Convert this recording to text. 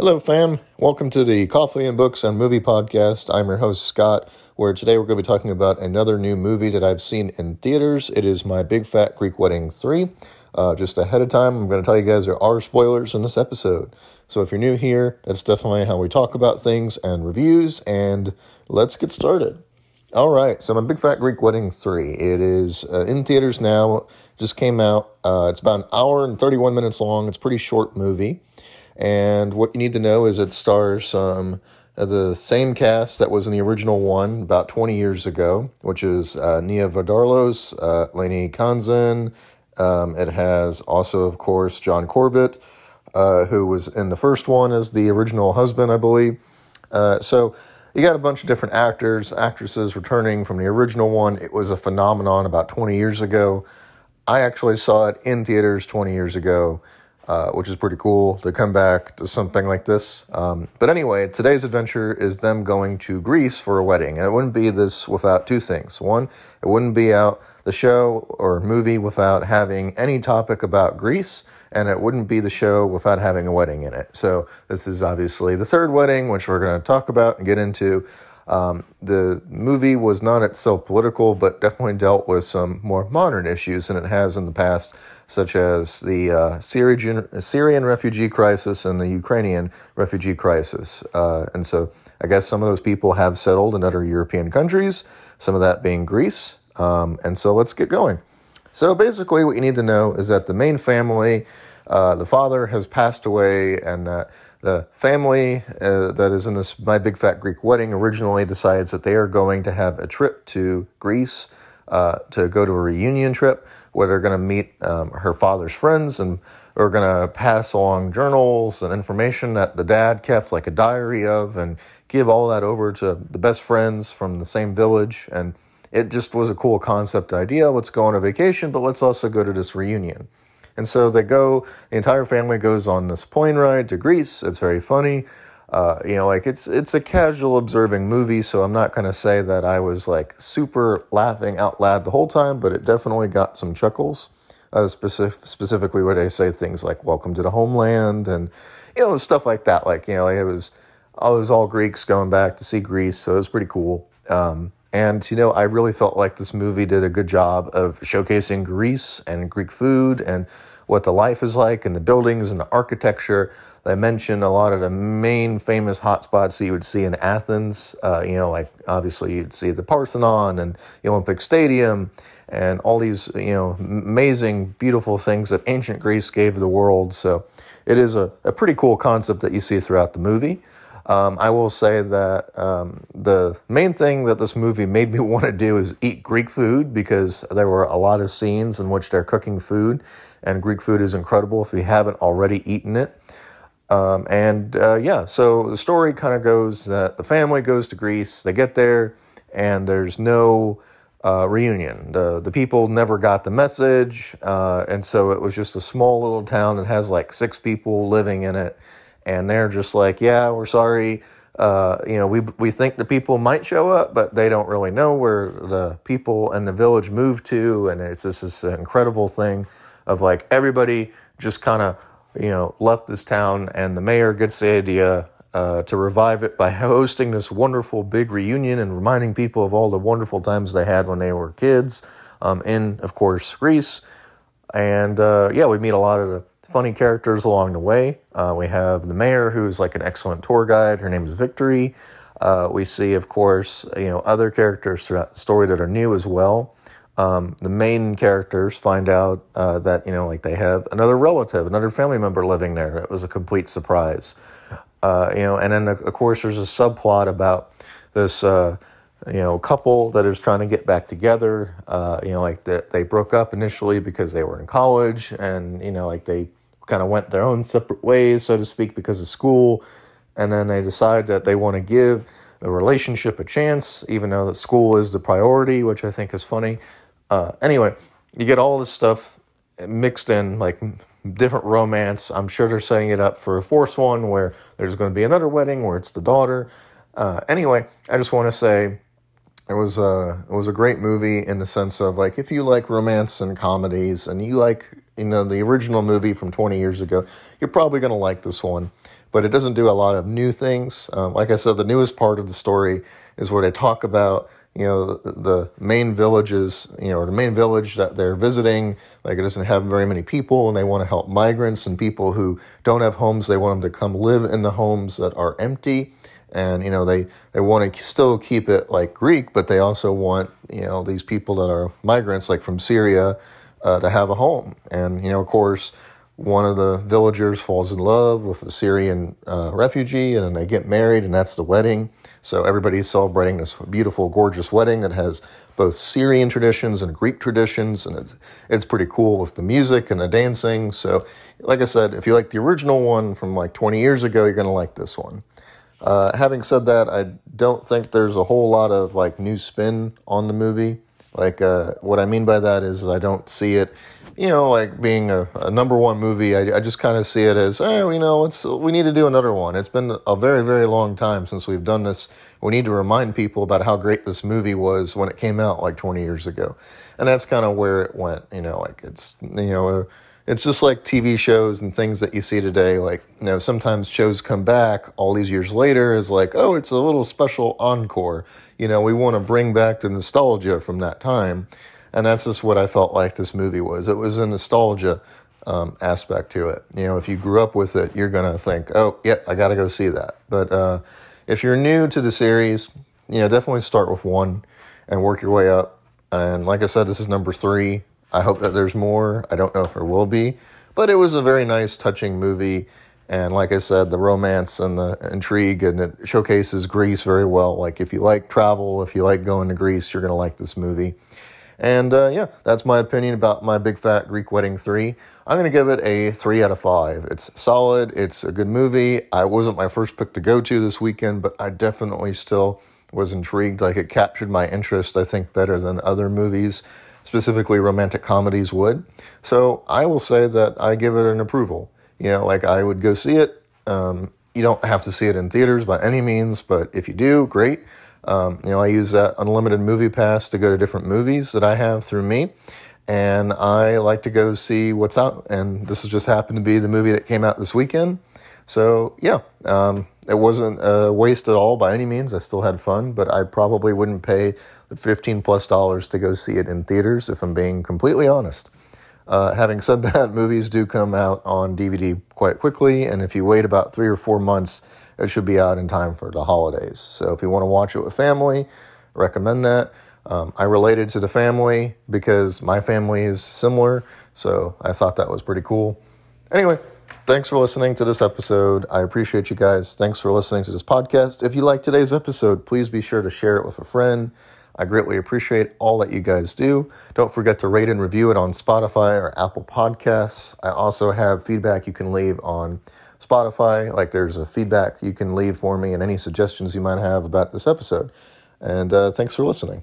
Hello, fam. Welcome to the Coffee and Books and Movie Podcast. I'm your host, Scott, where today we're going to be talking about another new movie that I've seen in theaters. It is My Big Fat Greek Wedding 3. Uh, just ahead of time, I'm going to tell you guys there are spoilers in this episode. So if you're new here, that's definitely how we talk about things and reviews, and let's get started. All right, so My Big Fat Greek Wedding 3. It is uh, in theaters now, just came out. Uh, it's about an hour and 31 minutes long. It's a pretty short movie. And what you need to know is it stars um, the same cast that was in the original one about 20 years ago, which is uh, Nia Vardalos, uh, Lainie Kazan. Um, it has also, of course, John Corbett, uh, who was in the first one as the original husband, I believe. Uh, so you got a bunch of different actors, actresses returning from the original one. It was a phenomenon about 20 years ago. I actually saw it in theaters 20 years ago uh, which is pretty cool to come back to something like this. Um, but anyway, today's adventure is them going to Greece for a wedding. And it wouldn't be this without two things. One, it wouldn't be out the show or movie without having any topic about Greece, and it wouldn't be the show without having a wedding in it. So this is obviously the third wedding, which we're going to talk about and get into. Um, the movie was not itself political, but definitely dealt with some more modern issues than it has in the past such as the uh, Syrian, Syrian refugee crisis and the Ukrainian refugee crisis. Uh, and so I guess some of those people have settled in other European countries, some of that being Greece. Um, and so let's get going. So basically, what you need to know is that the main family, uh, the father has passed away, and that the family uh, that is in this My Big Fat Greek Wedding originally decides that they are going to have a trip to Greece uh, to go to a reunion trip where they're going to meet um, her father's friends and are going to pass along journals and information that the dad kept, like a diary of, and give all that over to the best friends from the same village. And it just was a cool concept idea. Let's go on a vacation, but let's also go to this reunion. And so they go, the entire family goes on this plane ride to Greece. It's very funny. Uh, you know, like it's it's a casual observing movie, so I'm not gonna say that I was like super laughing out loud the whole time, but it definitely got some chuckles. Uh, specific, specifically, where they say things like "Welcome to the homeland" and you know stuff like that. Like you know, it was I was all Greeks going back to see Greece, so it was pretty cool. Um, and you know, I really felt like this movie did a good job of showcasing Greece and Greek food and what the life is like and the buildings and the architecture. They mentioned a lot of the main famous hotspots that you would see in Athens. Uh, you know, like obviously you'd see the Parthenon and the Olympic Stadium and all these, you know, amazing, beautiful things that ancient Greece gave the world. So it is a, a pretty cool concept that you see throughout the movie. Um, I will say that um, the main thing that this movie made me want to do is eat Greek food because there were a lot of scenes in which they're cooking food, and Greek food is incredible if you haven't already eaten it. Um, and uh, yeah, so the story kind of goes that the family goes to Greece, they get there, and there's no uh, reunion. The, the people never got the message, uh, and so it was just a small little town that has like six people living in it, and they're just like, yeah, we're sorry. Uh, you know, we we think the people might show up, but they don't really know where the people in the village moved to, and it's just this incredible thing of like everybody just kind of you know, left this town, and the mayor gets the idea uh, to revive it by hosting this wonderful big reunion and reminding people of all the wonderful times they had when they were kids um, in, of course, Greece. And uh, yeah, we meet a lot of the funny characters along the way. Uh, we have the mayor, who's like an excellent tour guide. Her name is Victory. Uh, we see, of course, you know, other characters throughout the story that are new as well um, the main characters find out uh, that you know like they have another relative another family member living there it was a complete surprise uh, you know and then of course there's a subplot about this uh, you know couple that is trying to get back together uh, you know like that they broke up initially because they were in college and you know like they kind of went their own separate ways so to speak because of school and then they decide that they want to give the relationship a chance even though the school is the priority which i think is funny uh, anyway, you get all this stuff mixed in, like different romance. I'm sure they're setting it up for a fourth one where there's going to be another wedding where it's the daughter. Uh, anyway, I just want to say it was a it was a great movie in the sense of like if you like romance and comedies and you like you know the original movie from 20 years ago, you're probably going to like this one. but it doesn't do a lot of new things. Um, like I said, the newest part of the story is where they talk about you know the, the, main villages you know the main village that they're visiting like it doesn't have very many people and they want to help migrants and people who don't have homes they want them to come live in the homes that are empty and you know they they want to still keep it like greek but they also want you know these people that are migrants like from syria uh, to have a home and you know of course one of the villagers falls in love with a Syrian uh, refugee, and then they get married, and that's the wedding. So everybody's celebrating this beautiful, gorgeous wedding that has both Syrian traditions and Greek traditions, and it's it's pretty cool with the music and the dancing. So, like I said, if you like the original one from like 20 years ago, you're gonna like this one. Uh, having said that, I don't think there's a whole lot of like new spin on the movie. Like uh, what I mean by that is I don't see it you know, like being a, a number one movie, I, I just kind of see it as, oh, you know, it's, we need to do another one. It's been a very, very long time since we've done this. We need to remind people about how great this movie was when it came out like 20 years ago. And that's kind of where it went, you know, like it's, you know, it's just like TV shows and things that you see today. Like, you know, sometimes shows come back all these years later as like, oh, it's a little special encore. You know, we want to bring back the nostalgia from that time. And that's just what I felt like this movie was. It was a nostalgia um, aspect to it. You know, if you grew up with it, you're going to think, oh, yep, I got to go see that. But uh, if you're new to the series, you know, definitely start with one and work your way up. And like I said, this is number three. I hope that there's more. I don't know if there will be. But it was a very nice, touching movie. And like I said, the romance and the intrigue and it showcases Greece very well. Like if you like travel, if you like going to Greece, you're going to like this movie. And uh, yeah, that's my opinion about my Big Fat Greek Wedding 3. I'm going to give it a 3 out of 5. It's solid, it's a good movie. I wasn't my first pick to go to this weekend, but I definitely still was intrigued. Like it captured my interest, I think, better than other movies, specifically romantic comedies would. So I will say that I give it an approval. You know, like I would go see it. Um, you don't have to see it in theaters by any means, but if you do, great. Um, you know, I use that unlimited movie pass to go to different movies that I have through me. And I like to go see what's out. And this has just happened to be the movie that came out this weekend. So, yeah, um, it wasn't a waste at all by any means. I still had fun, but I probably wouldn't pay 15 plus dollars to go see it in theaters if I'm being completely honest. Uh, having said that, movies do come out on DVD quite quickly, and if you wait about three or four months, it should be out in time for the holidays. So if you want to watch it with family, recommend that. Um, I related to the family because my family is similar, so I thought that was pretty cool. Anyway, thanks for listening to this episode. I appreciate you guys. Thanks for listening to this podcast. If you like today's episode, please be sure to share it with a friend. I greatly appreciate all that you guys do. Don't forget to rate and review it on Spotify or Apple Podcasts. I also have feedback you can leave on Spotify. Like there's a feedback you can leave for me and any suggestions you might have about this episode. And uh, thanks for listening.